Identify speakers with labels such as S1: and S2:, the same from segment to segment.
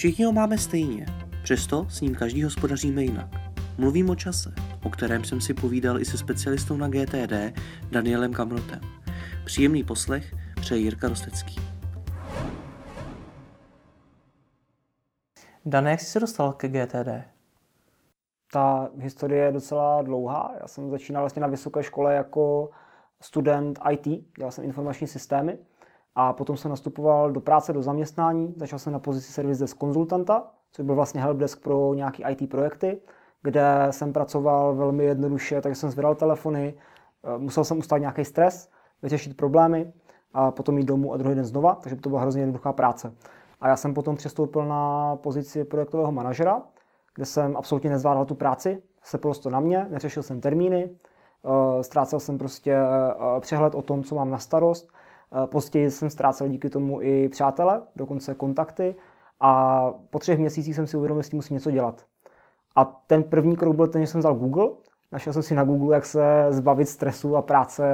S1: Všichni ho máme stejně, přesto s ním každý hospodaříme jinak. Mluvím o čase, o kterém jsem si povídal i se specialistou na GTD Danielem Kamrotem. Příjemný poslech přeje Jirka Rostecký.
S2: Dane, jak jsi se dostal ke GTD?
S3: Ta historie je docela dlouhá. Já jsem začínal vlastně na vysoké škole jako student IT, dělal jsem informační systémy a potom jsem nastupoval do práce, do zaměstnání. Začal jsem na pozici service desk konzultanta, což byl vlastně helpdesk pro nějaké IT projekty, kde jsem pracoval velmi jednoduše, takže jsem zvedal telefony, eh, musel jsem ustát nějaký stres, vyřešit problémy a potom jít domů a druhý den znova, takže to byla hrozně jednoduchá práce. A já jsem potom přestoupil na pozici projektového manažera, kde jsem absolutně nezvládal tu práci, se to na mě, neřešil jsem termíny, eh, ztrácel jsem prostě eh, přehled o tom, co mám na starost. Eh, později jsem ztrácel díky tomu i přátele, dokonce kontakty a po třech měsících jsem si uvědomil, že musím něco dělat. A ten první krok byl ten, že jsem vzal Google, našel jsem si na Google, jak se zbavit stresu a práce,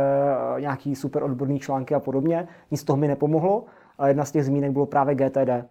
S3: nějaký super odborný články a podobně. Nic toho mi nepomohlo, ale jedna z těch zmínek bylo právě GTD.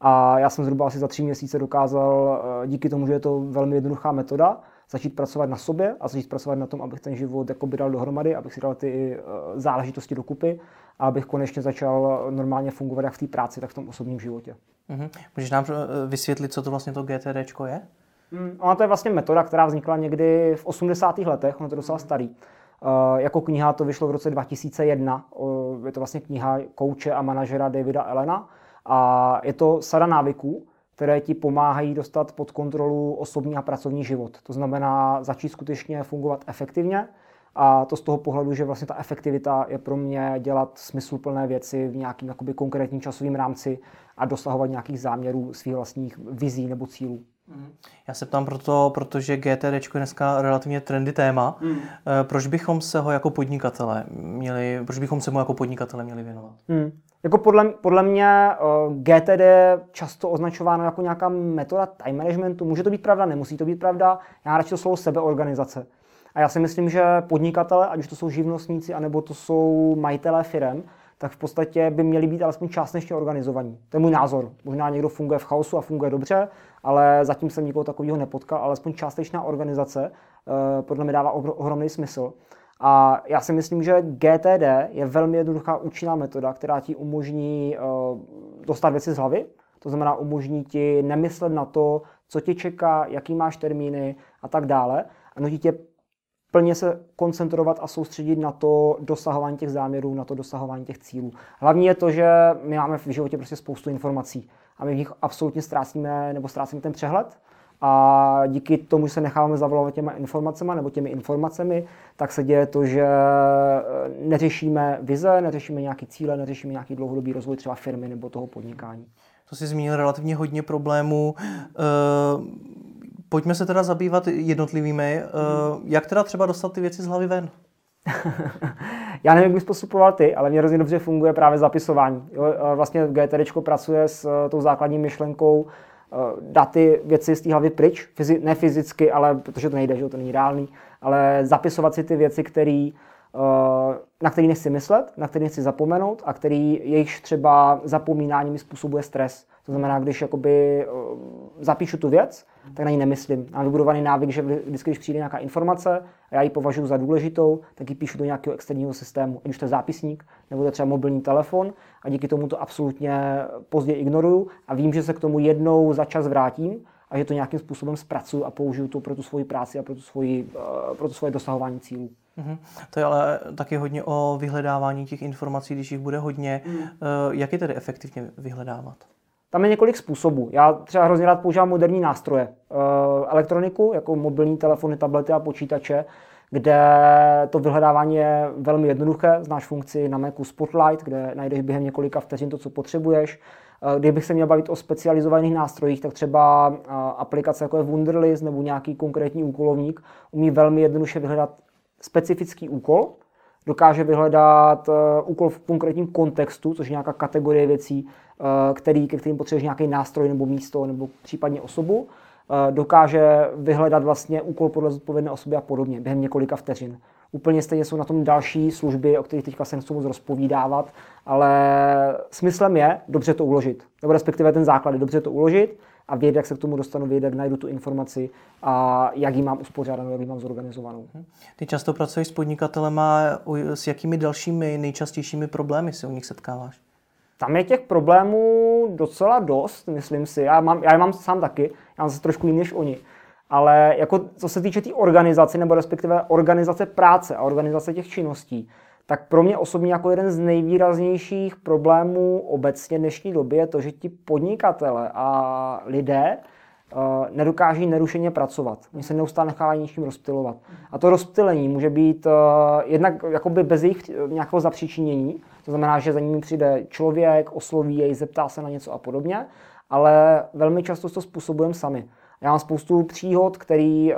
S3: A já jsem zhruba asi za tři měsíce dokázal, eh, díky tomu, že je to velmi jednoduchá metoda, začít pracovat na sobě a začít pracovat na tom, abych ten život jakoby dal dohromady, abych si dal ty eh, záležitosti dokupy a abych konečně začal normálně fungovat jak v té práci, tak v tom osobním životě.
S2: Mm-hmm. Můžeš nám eh, vysvětlit, co to vlastně to GTD je?
S3: Mm, ona to je vlastně metoda, která vznikla někdy v 80. letech, ono to je docela starý. Uh, jako kniha to vyšlo v roce 2001. Uh, je to vlastně kniha kouče a manažera Davida Elena. A je to sada návyků, které ti pomáhají dostat pod kontrolu osobní a pracovní život. To znamená začít skutečně fungovat efektivně, a to z toho pohledu, že vlastně ta efektivita je pro mě dělat smysluplné věci v nějakým jakoby konkrétním časovém rámci a dosahovat nějakých záměrů svých vlastních vizí nebo cílů.
S2: Mhm. Já se ptám proto, protože GTD je dneska relativně trendy téma. Mm. Proč bychom se ho jako podnikatele měli, proč bychom se mu jako podnikatele měli věnovat? Mm.
S3: Jako podle, podle mě uh, eh, GTD je často označováno jako nějaká metoda time managementu. Může to být pravda, nemusí to být pravda. Já radši to slovo sebeorganizace. A já si myslím, že podnikatele, ať už to jsou živnostníci, anebo to jsou majitelé firem, tak v podstatě by měli být alespoň částečně organizovaní. To je můj názor. Možná někdo funguje v chaosu a funguje dobře, ale zatím jsem nikoho takového nepotkal. Alespoň částečná organizace uh, podle mě dává ohromný smysl. A já si myslím, že GTD je velmi jednoduchá účinná metoda, která ti umožní uh, dostat věci z hlavy. To znamená, umožní ti nemyslet na to, co tě čeká, jaký máš termíny a tak dále. A nutí tě plně se koncentrovat a soustředit na to dosahování těch záměrů, na to dosahování těch cílů. Hlavní je to, že my máme v životě prostě spoustu informací a my v nich absolutně ztrácíme nebo ztrácíme ten přehled a díky tomu, že se necháváme zavolovat těma informacemi nebo těmi informacemi, tak se děje to, že eh, neřešíme vize, neřešíme nějaké cíle, neřešíme nějaký dlouhodobý rozvoj třeba firmy nebo toho podnikání.
S2: To si zmínil relativně hodně problémů. Eh, pojďme se teda zabývat jednotlivými. Eh, jak teda třeba dostat ty věci z hlavy ven?
S3: Já nevím, jak bys postupoval ty, ale mě hrozně dobře funguje právě zapisování. Vlastně GTD pracuje s tou základní myšlenkou Eh, dát ty věci z té hlavy pryč, fyzi, ne fyzicky, ale protože to nejde, že to není reálný, ale zapisovat si ty věci, který, eh, na které nechci myslet, na které nechci zapomenout a který jejich třeba zapomínání mi způsobuje stres. To znamená, když jakoby eh, zapíšu tu věc, tak na ní nemyslím. Mám vybudovaný návyk, že vždycky, když přijde nějaká informace a já ji považuji za důležitou, tak ji píšu do nějakého externího systému, ať už to je zápisník, nebo to je třeba mobilní telefon a díky tomu to absolutně později ignoruju a vím, že se k tomu jednou za čas vrátím a že to nějakým způsobem zpracuju a použiju to pro tu svoji práci a pro, tu svoji, eh, pro to svoje dosahování cílů.
S2: Mm-hmm. To je ale taky hodně o vyhledávání těch informací, když jich bude hodně. Mm. Jak je tedy efektivně vyhledávat?
S3: Tam je několik způsobů. Já třeba hrozně rád používám moderní nástroje. Eh, elektroniku, jako mobilní telefony, tablety a počítače, kde to vyhledávání je velmi jednoduché. Znáš funkci na Macu Spotlight, kde najdeš během několika vteřin to, co potřebuješ. Eh, kdybych se měl bavit o specializovaných nástrojích, tak třeba eh, aplikace jako je Wunderlist nebo nějaký konkrétní úkolovník umí velmi jednoduše vyhledat specifický úkol, dokáže vyhledat úkol v konkrétním kontextu, což je nějaká kategorie věcí, který, ke kterým potřebuješ nějaký nástroj nebo místo nebo případně osobu, eh, dokáže vyhledat vlastně úkol podle zodpovědné osoby a podobně během několika vteřin. Úplně stejně jsou na tom další služby, o kterých teďka se nechci moc rozpovídávat, ale smyslem je dobře to uložit. Nebo respektive ten základ je dobře to uložit a vědět, jak se k tomu dostanu, vědět, jak najdu tu informaci a jak ji mám uspořádanou, jak ji mám zorganizovanou.
S2: Ty často pracuješ s podnikatelem s jakými dalšími nejčastějšími problémy se u nich setkáváš?
S3: Tam je těch problémů docela dost, myslím si. Já, mám, já je mám sám taky, já mám se trošku jiný než oni. Ale jako co se týče té tý organizace, nebo respektive organizace práce a organizace těch činností, tak pro mě osobně jako jeden z nejvýraznějších problémů obecně dnešní doby je to, že ti podnikatele a lidé nedokáží nerušeně pracovat. Oni se neustále nechávají něčím rozptilovat. A to rozptylení může být uh, jednak jakoby bez jejich nějakého zapříčinění, to znamená, že za nimi přijde člověk, osloví jej, zeptá se na něco a podobně, ale velmi často to způsobujeme sami. Já mám spoustu příhod, které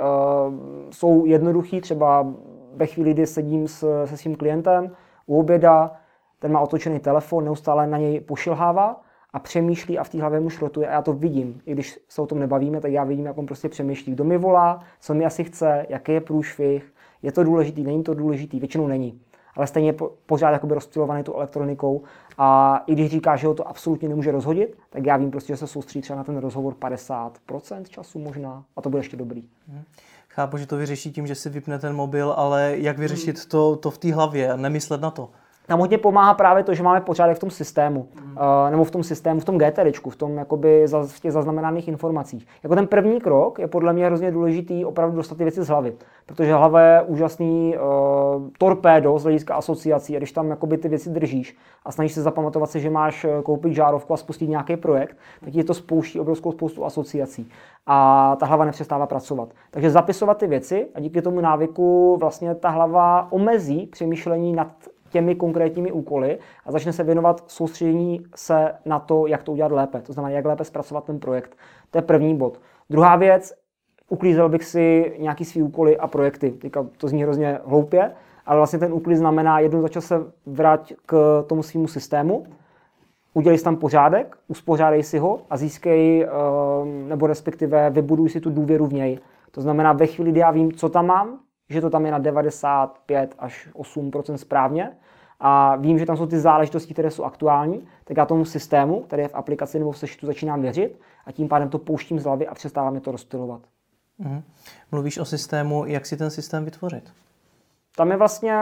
S3: jsou jednoduché, třeba ve chvíli, kdy sedím s, se svým klientem u oběda, ten má otočený telefon, neustále na něj pošilhává a přemýšlí a v té hlavě mu šrotuje a já to vidím. I když se o tom nebavíme, tak já vidím, jak on prostě přemýšlí, kdo mi volá, co mi asi chce, jaký je průšvih, je to důležitý, není to důležitý, většinou není. Ale stejně je pořád jakoby rozptilovaný tu elektronikou a i když říká, že ho to absolutně nemůže rozhodit, tak já vím prostě, že se soustředí třeba na ten rozhovor 50% času možná a to bude ještě dobrý. Hmm.
S2: Chápu, že to vyřeší tím, že si vypne ten mobil, ale jak vyřešit to, to v té hlavě a nemyslet na to?
S3: Nám hodně pomáhá právě to, že máme pořádek v tom systému, mm. uh, nebo v tom systému, v tom GTD, v tom jakoby za, v těch zaznamenaných informacích. Jako ten první krok je podle mě hrozně důležitý opravdu dostat ty věci z hlavy, protože hlava je úžasný uh, torpédo z hlediska asociací a když tam jakoby ty věci držíš a snažíš se zapamatovat si, že máš eh, koupit žárovku a spustit nějaký projekt, tak ti to spouští obrovskou spoustu asociací a ta hlava nepřestává pracovat. Takže zapisovat ty věci a díky tomu návyku vlastně ta hlava omezí přemýšlení nad těmi konkrétními úkoly a začne se věnovat soustředění se na to, jak to udělat lépe. To znamená, jak lépe zpracovat ten projekt. To je první bod. Druhá věc, uklízel bych si nějaký svý úkoly a projekty. Teďka to zní hrozně hloupě, ale vlastně ten úklid znamená jednou za čas se vrát k tomu svýmu systému, udělej si tam pořádek, uspořádej si ho a získej, eh, nebo respektive vybuduj si tu důvěru v něj. To znamená, ve chvíli, kdy já vím, co tam mám, že to tam je na 95 až 8% správně a vím, že tam jsou ty záležitosti, které jsou aktuální, tak já tomu systému, který je v aplikaci nebo v sešitu, začínám věřit a tím pádem to pouštím z hlavy a přestávám mě to rozptilovat.
S2: Mhm. Mluvíš o systému, jak si ten systém vytvořit?
S3: Tam je vlastně,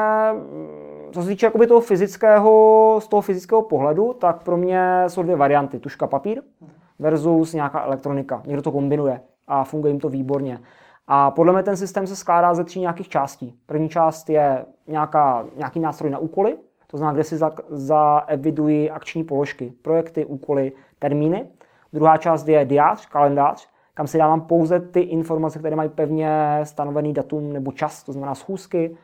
S3: co se týče jakoby toho fyzického, z toho fyzického pohledu, tak pro mě jsou dvě varianty. Tuška papír versus nějaká elektronika. Někdo to kombinuje a funguje jim to výborně. A podle mě ten systém se skládá ze tří nějakých částí. První část je nějaká, nějaký nástroj na úkoly, to znamená, kde si zaeviduji za akční položky, projekty, úkoly, termíny. Druhá část je diář, kalendář, kam si dávám pouze ty informace, které mají pevně stanovený datum nebo čas, to znamená schůzky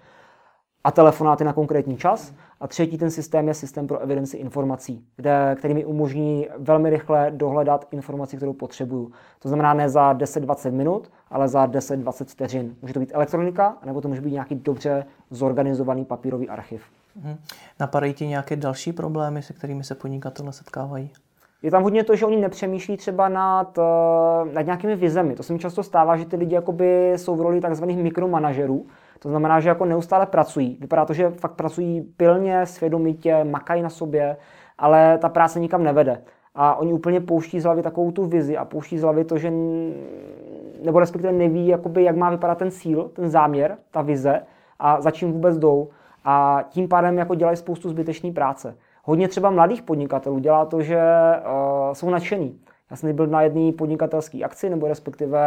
S3: a telefonáty na konkrétní čas. A třetí ten systém je systém pro evidenci informací, kde, který mi umožní velmi rychle dohledat informaci, kterou potřebuju. To znamená ne za 10-20 minut, ale za 10-20 vteřin. Může to být elektronika, nebo to může být nějaký dobře zorganizovaný papírový archiv.
S2: Hmm. Napadají ti nějaké další problémy, se kterými se podnikatelé setkávají?
S3: Je tam hodně to, že oni nepřemýšlí třeba nad, eh, nad nějakými vizemi. To se mi často stává, že ty lidi jakoby jsou v roli takzvaných mikromanažerů, to znamená, že jako neustále pracují. Vypadá to, že fakt pracují pilně, svědomitě, makají na sobě, ale ta práce nikam nevede. A oni úplně pouští z hlavy takovou tu vizi a pouští z hlavy to, že nebo respektive neví, jakoby, jak má vypadat ten cíl, ten záměr, ta vize a za čím vůbec jdou. A tím pádem jako dělají spoustu zbytečné práce. Hodně třeba mladých podnikatelů dělá to, že uh, jsou nadšení. Já jsem byl na jedné podnikatelské akci, nebo respektive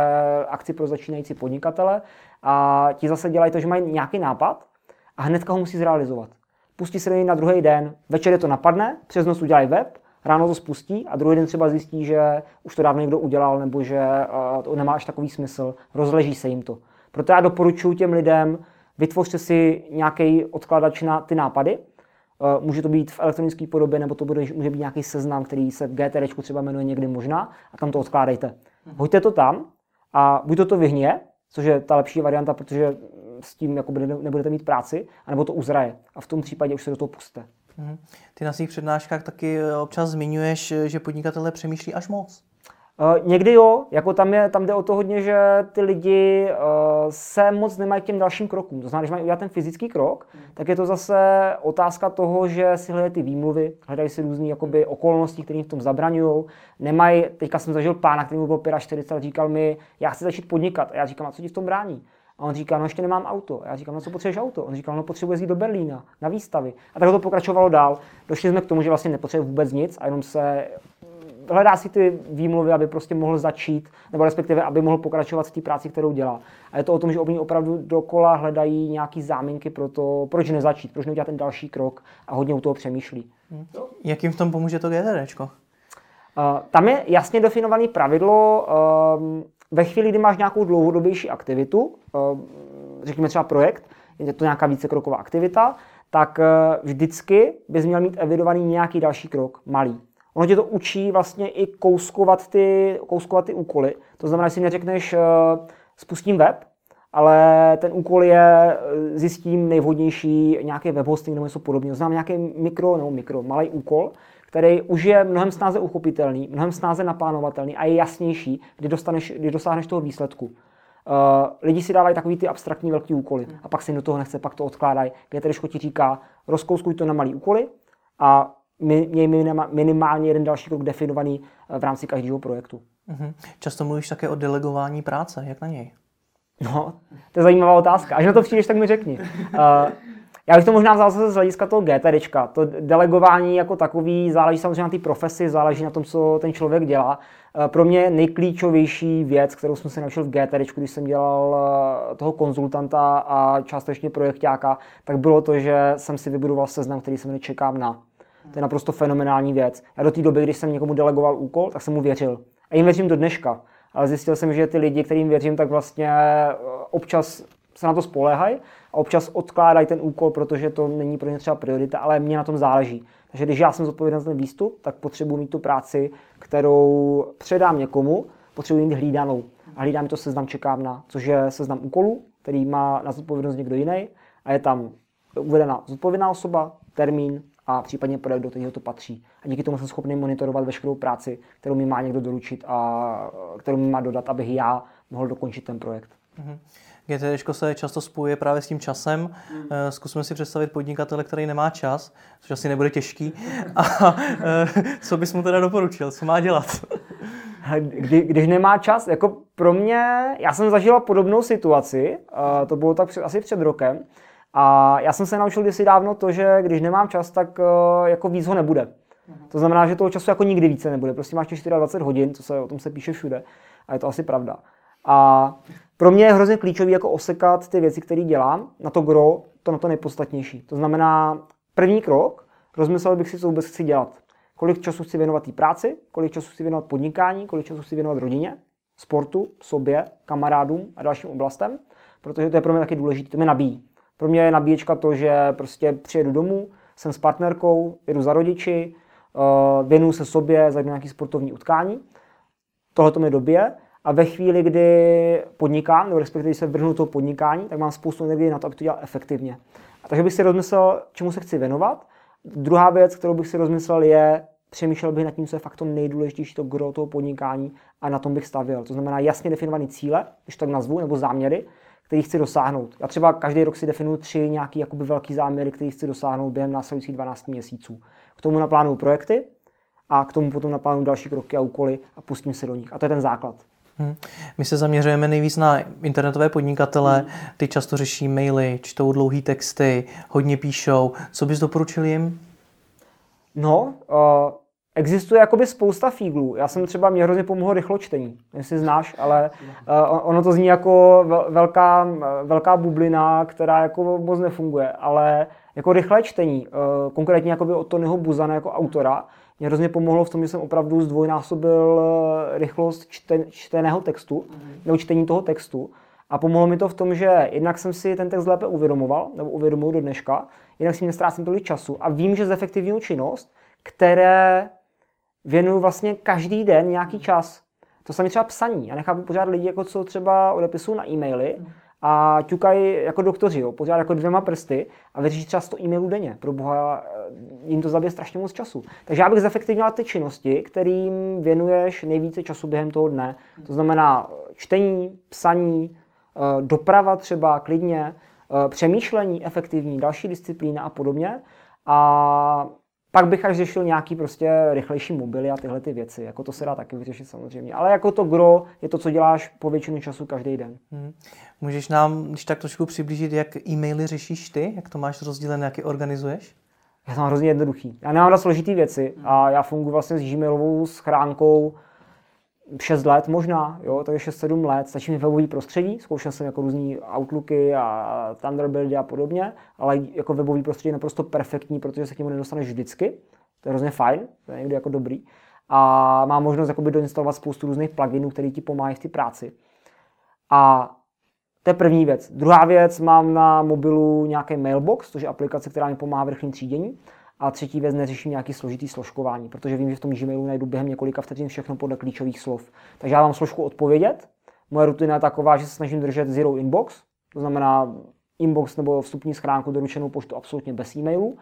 S3: akci pro začínající podnikatele a ti zase dělají to, že mají nějaký nápad a hnedka ho musí zrealizovat. Pustí se na druhý den, večer je to napadne, přes noc udělají web, ráno to spustí a druhý den třeba zjistí, že už to dávno někdo udělal nebo že uh, to nemá až takový smysl, rozleží se jim to. Proto já doporučuji těm lidem, vytvořte si nějaký odkladač na ty nápady, Eh, může to být v elektronické podobě, nebo to bude, může být nějaký seznam, který se v GTD třeba jmenuje někdy možná, a tam to odkládejte. Mhm. Hoďte to tam a buď to to vyhně, což je ta lepší varianta, protože s tím jako nebudete mít práci, anebo to uzraje. A v tom případě už se do toho puste.
S2: Mhm. Ty na svých přednáškách taky občas zmiňuješ, že podnikatelé přemýšlí až moc.
S3: Uh, někdy jo, jako tam, je, tam jde o to hodně, že ty lidi uh, se moc nemají k těm dalším krokům. To znamená, když mají udělat ten fyzický krok, hmm. tak je to zase otázka toho, že si hledají ty výmluvy, hledají si různé jakoby, okolnosti, které v tom zabraňují. Nemají, teďka jsem zažil pána, který mu byl 45 let, říkal mi, já chci začít podnikat. A já říkám, a co ti v tom brání? A on říká, no ještě nemám auto. A já říkám, no co potřebuješ auto? On říkal, no potřebuje jít do Berlína, na výstavy. A tak to pokračovalo dál. Došli jsme k tomu, že vlastně nepotřebuje vůbec nic a jenom se hledá si ty výmluvy, aby prostě mohl začít, nebo respektive, aby mohl pokračovat v té práci, kterou dělá. A je to o tom, že oni opravdu dokola hledají nějaký záminky pro to, proč nezačít, proč neudělat ten další krok a hodně u toho přemýšlí.
S2: Hmm. Jak jim v tom pomůže to GTDčko?
S3: Uh, tam je jasně definované pravidlo, uh, ve chvíli, kdy máš nějakou dlouhodobější aktivitu, uh, řekněme třeba projekt, je to nějaká vícekroková aktivita, tak uh, vždycky bys měl mít evidovaný nějaký další krok, malý. Ono tě to učí vlastně i kouskovat ty, kouskovat ty úkoly. To znamená, že si neřekneš, uh, spustím web, ale ten úkol je eh, zjistím nejvhodnější nějaký web hosting nebo něco podobného. Znám nějaký mikro, nebo mikro, malý úkol, který už je mnohem snáze uchopitelný, mnohem snáze naplánovatelný a je jasnější, kdy, dostaneš, kdy dosáhneš toho výsledku. Uh, lidi si dávají takový ty abstraktní velký úkoly a pak si do toho nechce, pak to odkládají. Kde tedy ti říká, rozkouskuj to na malý úkoly a měj minimálně jeden další krok definovaný eh, v rámci každého projektu.
S2: Mm-hmm. Často mluvíš také o delegování práce, jak na něj?
S3: No, to je zajímavá otázka. Až na to přijdeš, tak mi řekni. Uh, já bych to možná vzal zase z hlediska toho GTDčka. To delegování jako takový záleží samozřejmě na té profesi, záleží na tom, co ten člověk dělá. Eh, pro mě nejklíčovější věc, kterou jsem se naučil v GTDčku, když jsem dělal toho konzultanta a částečně projektáka, tak bylo to, že jsem si vybudoval seznam, který se mi čekám na. To je naprosto fenomenální věc. Já do té doby, když jsem někomu delegoval úkol, tak jsem mu věřil. A jim věřím do dneška. Ale zjistil jsem, že ty lidi, kterým věřím, tak vlastně eh, občas se na to spoléhají a občas odkládají ten úkol, protože to není pro ně třeba priorita, ale mě na tom záleží. Takže když já jsem zodpovědný za ten výstup, tak potřebuji mít tu práci, kterou předám někomu, potřebuji mít hlídanou. A hlídám to seznam čekám na, což je seznam úkolů, který má na zodpovědnost někdo jiný a je tam uvedena zodpovědná osoba, termín, a případně projekt, do kterého to patří. A díky tomu jsem schopný monitorovat veškerou práci, kterou mi má někdo doručit a kterou mi má dodat, abych já mohl dokončit ten projekt. Mm-hmm.
S2: GTD se často spojuje právě s tím časem. Mm. Zkusme si představit podnikatele, který nemá čas, což asi nebude těžký. A eh, co bys mu teda doporučil? Co má dělat?
S3: Kdy, když nemá čas, jako pro mě, já jsem zažila podobnou situaci, to bylo tak před, asi před rokem, a já jsem se naučil kdysi dávno to, že když nemám čas, tak uh, jako víc ho nebude. To znamená, že toho času jako nikdy více nebude. Prostě máš 24 hodin, co se o tom se píše všude. A je to asi pravda. A pro mě je hrozně klíčový jako osekat ty věci, které dělám, na to gro, to na to nejpodstatnější. To znamená, první krok, rozmyslel bych si, co vůbec chci dělat. Kolik času chci věnovat té práci, kolik času chci věnovat podnikání, kolik času chci věnovat rodině, sportu, sobě, kamarádům a dalším oblastem, protože to je pro mě taky důležité, to mě nabíjí. Pro mě je nabíječka to, že prostě přijedu domů, jsem s partnerkou, jedu za rodiči, uh, věnuju se sobě, zajdu nějaký sportovní utkání. Tohle to mi dobije. A ve chvíli, kdy podnikám, nebo respektive když se vrhnu toho podnikání, tak mám spoustu energie na to, abych to dělal efektivně. A takže bych si rozmyslel, čemu se chci věnovat. Druhá věc, kterou bych si rozmyslel, je, přemýšlel bych nad tím, co je fakt to nejdůležitější, to gro toho podnikání a na tom bych stavěl. To znamená jasně definované cíle, když tak nazvu, nebo záměry, který chci dosáhnout. Já třeba každý rok si definuji tři nějaký jakoby velký záměry, který chci dosáhnout během následujících 12 měsíců. K tomu naplánuju projekty a k tomu potom naplánuju další kroky a úkoly a pustím se do nich. A to je ten základ.
S2: Hmm. My se zaměřujeme nejvíc na internetové podnikatele, hmm. ty často řeší maily, čtou dlouhé texty, hodně píšou. Co bys doporučil jim?
S3: No, uh, Existuje jakoby spousta fíglů. Já jsem třeba, mě hrozně pomohlo rychločtení, jestli znáš, ale uh, ono to zní jako velká, velká bublina, která jako moc nefunguje, ale jako rychlé čtení, uh, konkrétně jakoby od Tonyho Buzana jako autora, mě hrozně pomohlo v tom, že jsem opravdu zdvojnásobil eh, rychlost čten, čteného textu, mm. nebo čtení toho textu. A pomohlo mi to v tom, že jednak jsem si ten text lépe uvědomoval, nebo uvědomuji do dneška, jednak si nestrácím tolik času a vím, že zefektivňuji činnost, které věnuju vlastně každý den nějaký čas. To samé třeba psaní. Já nechápu pořád lidi, jako co třeba odepisují na e-maily a ťukají jako doktoři, jo, pořád jako dvěma prsty a vyřeší třeba 100 e-mailů denně. Pro boha, eh, jim to zabije strašně moc času. Takže já bych zefektivnila ty činnosti, kterým věnuješ nejvíce času během toho dne. To znamená čtení, psaní, eh, doprava třeba klidně, eh, přemýšlení efektivní, další disciplína a podobně. A pak bych až řešil nějaký prostě rychlejší mobily a tyhle ty věci. Jako to se dá taky vyřešit samozřejmě. Ale jako to gro je to, co děláš po většinu času každý den. Hmm.
S2: Můžeš nám, když tak trošku přiblížit, jak e-maily řešíš ty? Jak to máš rozdělené, jak je organizuješ?
S3: Já to mám hrozně jednoduchý. Já nemám na složitý věci a já funguji vlastně s Gmailovou schránkou 6 let možná, jo, takže 6-7 let, stačí mi webový prostředí, zkoušel jsem jako různý Outlooky a Thunderbirdy a podobně, ale jako webový prostředí je naprosto perfektní, protože se k němu nedostaneš vždycky, to je hrozně fajn, to je někdy jako dobrý. A má možnost jakoby doinstalovat spoustu různých pluginů, které ti pomáhají v té práci. A to je první věc. Druhá věc, mám na mobilu nějaký mailbox, což je aplikace, která mi pomáhá v rychlém třídění. A třetí věc, neřeším nějaký složitý složkování, protože vím, že v tom Gmailu najdu během několika vteřin všechno podle klíčových slov. Takže já mám složku odpovědět. Moje rutina je taková, že se snažím držet zero inbox, to znamená inbox nebo vstupní schránku doručenou poštu absolutně bez e-mailu.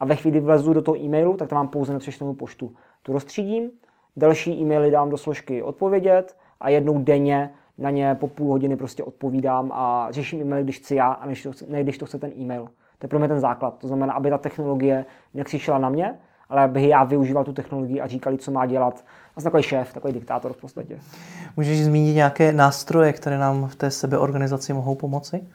S3: A ve chvíli vlezu do toho e-mailu, tak tam mám pouze nepřečtenou poštu. Tu rozstřídím, další e-maily dám do složky odpovědět a jednou denně na ně po půl hodiny prostě odpovídám a řeším e-maily, když chci já a ne když to chce ten e-mail. To je pro mě ten základ. To znamená, aby ta technologie nekřičela na mě, ale aby já využíval tu technologii a říkali, co má dělat. Vlastně takový šéf, takový diktátor v podstatě.
S2: Můžeš zmínit nějaké nástroje, které nám v té sebeorganizaci mohou pomoci?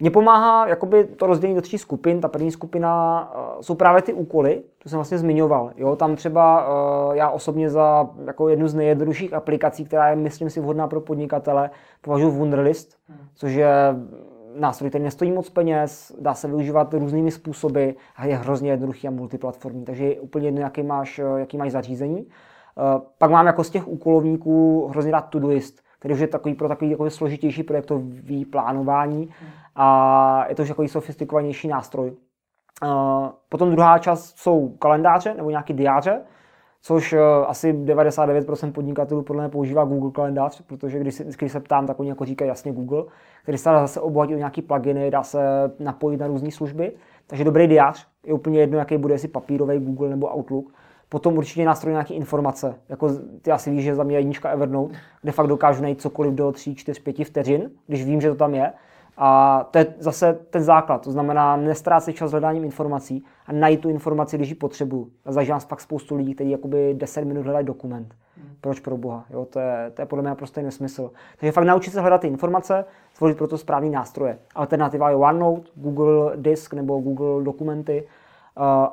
S3: Mně pomáhá jakoby to rozdělení do tří skupin. Ta první skupina uh, jsou právě ty úkoly, to jsem vlastně zmiňoval. Jo, tam třeba uh, já osobně za jako jednu z nejjednodušších aplikací, která je, myslím si, vhodná pro podnikatele, považuji Wunderlist, hmm. což je nástroj, který nestojí moc peněz, dá se využívat různými způsoby a je hrozně jednoduchý a multiplatformní, takže je úplně jedno, jaký máš, jaký máš zařízení. Eh, pak mám jako z těch úkolovníků hrozně rád Todoist, který už je takový pro takový jako složitější projektový plánování a je to už takový sofistikovanější nástroj. Eh, potom druhá část jsou kalendáře nebo nějaký diáře, což uh, asi 99% podnikatelů podle mě používá Google kalendář, protože když, se, když se ptám, tak oni jako říkají jasně Google, který se dá zase obohatit o nějaký pluginy, dá se napojit na různé služby. Takže dobrý diář, je úplně jedno, jaký bude, jestli papírový Google nebo Outlook. Potom určitě nástroj nějaké informace. Jako ty asi víš, že za mě jednička Evernote, kde fakt dokážu najít cokoliv do 3, 4, 5 vteřin, když vím, že to tam je. A to je zase ten základ, to znamená nestrácet čas hledáním informací a najít tu informaci, když ji potřebuju. A zažívám fakt spoustu lidí, kteří jakoby 10 minut hledají dokument. Hmm. Proč pro boha? Jo, to, je, to je podle mě naprosto nesmysl. Takže fakt naučit se hledat ty informace, zvolit pro to správný nástroje. Alternativa je OneNote, Google Disk nebo Google Dokumenty.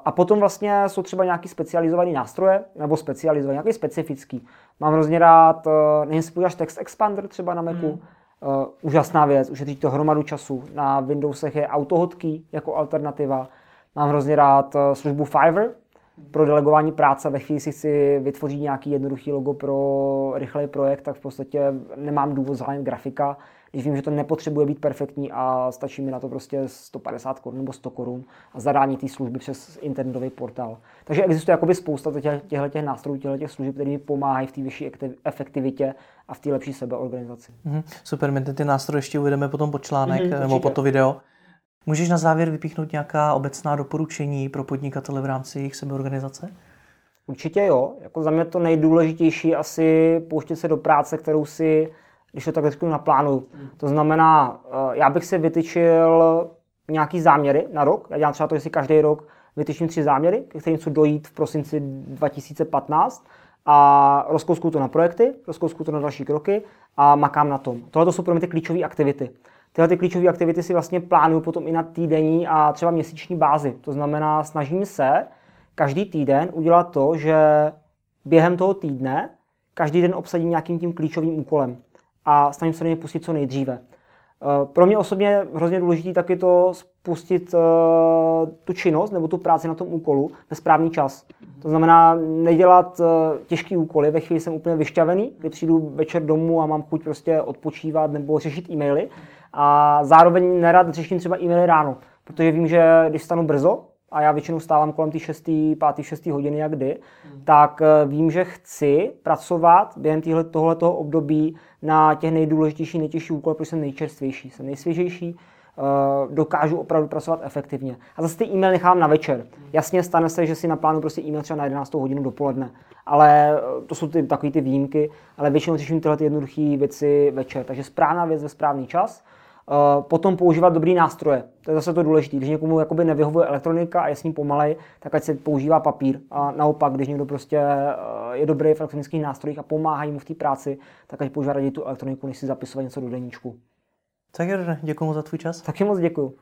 S3: A potom vlastně jsou třeba nějaký specializovaný nástroje, nebo specializovaný, nějaký specifický. Mám hrozně rád, eh, nevím, jestli Text Expander třeba na Macu, hmm Uh, úžasná věc, ušetří to hromadu času. Na Windowsech je AutoHotkey jako alternativa. Mám hrozně rád uh, službu Fiverr pro delegování práce. Ve chvíli si chci vytvořit nějaký jednoduchý logo pro rychlej projekt, tak v podstatě nemám důvod zájem grafika když vím, že to nepotřebuje být perfektní a stačí mi na to prostě 150 korun nebo 100 korun a zadání té služby přes internetový portál. Takže existuje jakoby spousta těchto těch nástrojů, těchto těch služeb, které mi pomáhají v té vyšší efektivitě a v té lepší sebeorganizaci.
S2: Mm-hmm. Super, my ty nástroje ještě uvedeme potom pod článek mm-hmm, nebo pod to video. Můžeš na závěr vypíchnout nějaká obecná doporučení pro podnikatele v rámci jejich sebeorganizace?
S3: Určitě jo. Jako za mě to nejdůležitější asi pouštět se do práce, kterou si když to tak řeknu, naplánuju. To znamená, eh, já bych si vytyčil nějaký záměry na rok. Já dělám třeba to, že si každý rok vytyčím tři záměry, ke kterým chci dojít v prosinci 2015 a rozkousku to na projekty, rozkousku to na další kroky a makám na tom. Tohle jsou pro mě ty klíčové aktivity. Tyhle ty klíčové aktivity si vlastně plánuju potom i na týdenní a třeba měsíční bázi. To znamená, snažím se každý týden udělat to, že během toho týdne každý den obsadím nějakým tím klíčovým úkolem a snažím se do něj pustit co nejdříve. Eh, pro mě osobně je hrozně důležité taky to spustit uh, tu činnost nebo tu práci na tom úkolu ve správný čas. To znamená nedělat uh, těžký úkoly, ve chvíli jsem úplně vyšťavený, kdy přijdu večer domů a mám chuť prostě odpočívat nebo řešit e-maily. A zároveň nerad řeším třeba e-maily ráno, protože vím, že když stanu brzo, a já většinou stávám kolem té 6. 5. 6. hodiny jak kdy, hmm. tak eh, vím, že chci pracovat během tohoto období na těch nejdůležitějších, nejtěžších úkolech, protože jsem nejčerstvější, jsem nejsvěžejší, uh, dokážu opravdu pracovat efektivně. A zase ty e-mail nechám na večer. Jasně stane se, že si naplánu prostě e-mail třeba na 11. hodinu dopoledne, ale eh, to jsou ty, takové ty výjimky, ale většinou řeším tyhle ty jednoduché věci večer. Takže správná věc ve správný čas. Uh, potom používat dobrý nástroje. To je zase to důležité. Když někomu jakoby nevyhovuje elektronika a je s ním pomalej, tak ať se používá papír. A naopak, když někdo prostě uh, je dobrý v elektronických nástrojích a pomáhají mu v té práci, tak ať používá raději tu elektroniku, než si zapisovat něco do deníčku.
S2: Tak děkuji za tvůj čas.
S3: Taky moc děkuji.